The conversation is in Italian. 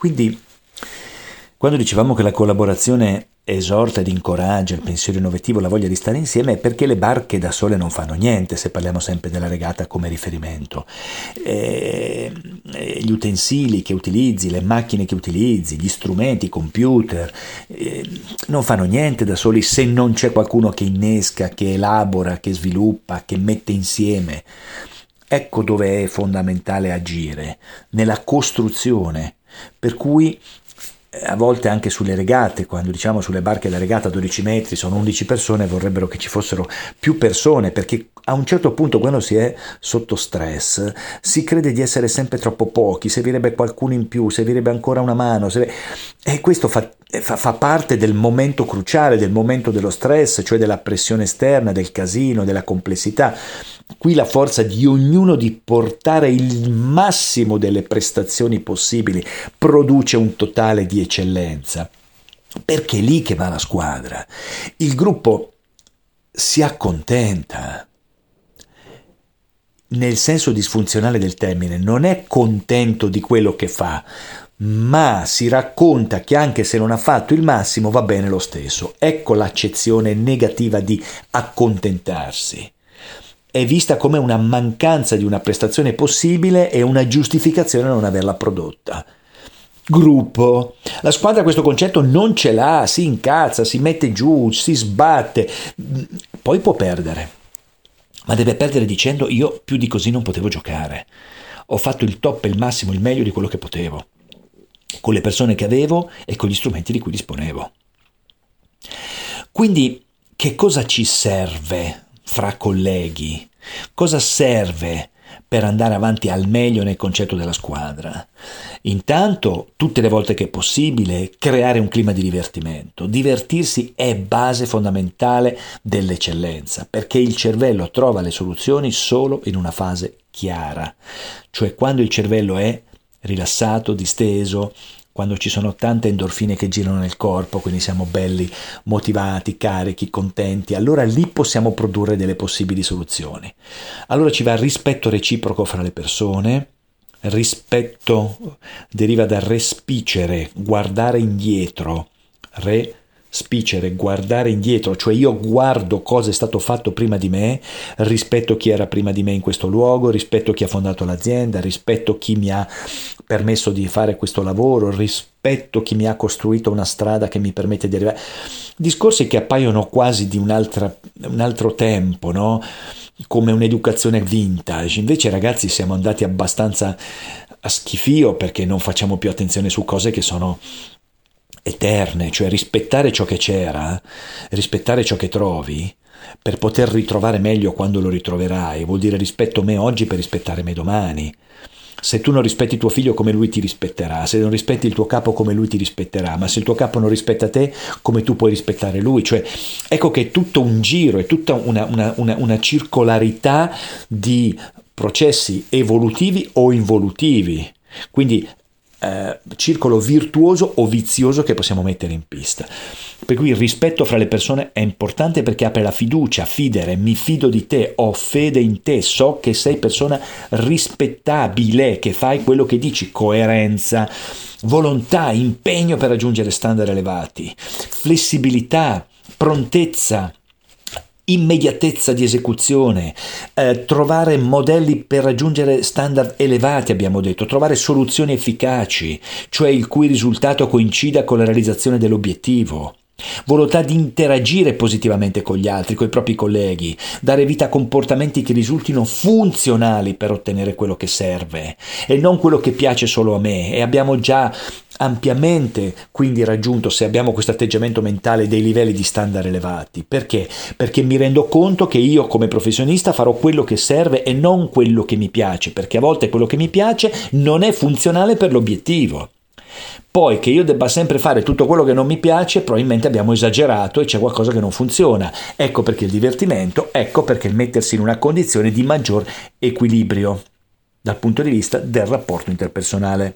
Quindi, quando dicevamo che la collaborazione esorta ed incoraggia il pensiero innovativo, la voglia di stare insieme, è perché le barche da sole non fanno niente, se parliamo sempre della regata come riferimento. E, e gli utensili che utilizzi, le macchine che utilizzi, gli strumenti, i computer, eh, non fanno niente da soli se non c'è qualcuno che innesca, che elabora, che sviluppa, che mette insieme. Ecco dove è fondamentale agire, nella costruzione. Per cui a volte anche sulle regate, quando diciamo sulle barche da regata a 12 metri sono 11 persone, vorrebbero che ci fossero più persone, perché a un certo punto quando si è sotto stress si crede di essere sempre troppo pochi, servirebbe qualcuno in più, servirebbe ancora una mano, servirebbe... e questo fa, fa, fa parte del momento cruciale, del momento dello stress, cioè della pressione esterna, del casino, della complessità. Qui la forza di ognuno di portare il massimo delle prestazioni possibili produce un totale di eccellenza. Perché è lì che va la squadra. Il gruppo si accontenta. Nel senso disfunzionale del termine, non è contento di quello che fa, ma si racconta che anche se non ha fatto il massimo va bene lo stesso. Ecco l'accezione negativa di accontentarsi è vista come una mancanza di una prestazione possibile e una giustificazione a non averla prodotta. Gruppo. La squadra questo concetto non ce l'ha, si incazza, si mette giù, si sbatte, poi può perdere. Ma deve perdere dicendo io più di così non potevo giocare. Ho fatto il top il massimo, il meglio di quello che potevo, con le persone che avevo e con gli strumenti di cui disponevo. Quindi che cosa ci serve fra colleghi? Cosa serve per andare avanti al meglio nel concetto della squadra? Intanto, tutte le volte che è possibile, creare un clima di divertimento. Divertirsi è base fondamentale dell'eccellenza, perché il cervello trova le soluzioni solo in una fase chiara, cioè quando il cervello è rilassato, disteso, quando ci sono tante endorfine che girano nel corpo, quindi siamo belli, motivati, carichi, contenti, allora lì possiamo produrre delle possibili soluzioni. Allora ci va rispetto reciproco fra le persone, rispetto deriva da respicere, guardare indietro, re spicere, guardare indietro, cioè io guardo cosa è stato fatto prima di me, rispetto chi era prima di me in questo luogo, rispetto chi ha fondato l'azienda, rispetto chi mi ha permesso di fare questo lavoro, rispetto chi mi ha costruito una strada che mi permette di arrivare. Discorsi che appaiono quasi di un, altro tempo, no? come un'educazione vintage. Invece ragazzi siamo andati abbastanza a schifio perché non facciamo più attenzione su cose che sono eterne, cioè rispettare ciò che c'era, rispettare ciò che trovi, per poter ritrovare meglio quando lo ritroverai, vuol dire rispetto me oggi per rispettare me domani. Se tu non rispetti tuo figlio come lui ti rispetterà, se non rispetti il tuo capo come lui ti rispetterà, ma se il tuo capo non rispetta te come tu puoi rispettare lui. Cioè, ecco che è tutto un giro, è tutta una, una, una, una circolarità di processi evolutivi o involutivi. Quindi eh, circolo virtuoso o vizioso che possiamo mettere in pista. Per cui il rispetto fra le persone è importante perché apre la fiducia, fidere, mi fido di te, ho fede in te, so che sei persona rispettabile, che fai quello che dici, coerenza, volontà, impegno per raggiungere standard elevati, flessibilità, prontezza, immediatezza di esecuzione, eh, trovare modelli per raggiungere standard elevati, abbiamo detto, trovare soluzioni efficaci, cioè il cui risultato coincida con la realizzazione dell'obiettivo. Volontà di interagire positivamente con gli altri, con i propri colleghi, dare vita a comportamenti che risultino funzionali per ottenere quello che serve e non quello che piace solo a me. E abbiamo già ampiamente quindi raggiunto, se abbiamo questo atteggiamento mentale, dei livelli di standard elevati. Perché? Perché mi rendo conto che io come professionista farò quello che serve e non quello che mi piace, perché a volte quello che mi piace non è funzionale per l'obiettivo. Poi che io debba sempre fare tutto quello che non mi piace, probabilmente abbiamo esagerato e c'è qualcosa che non funziona. Ecco perché il divertimento, ecco perché il mettersi in una condizione di maggior equilibrio dal punto di vista del rapporto interpersonale.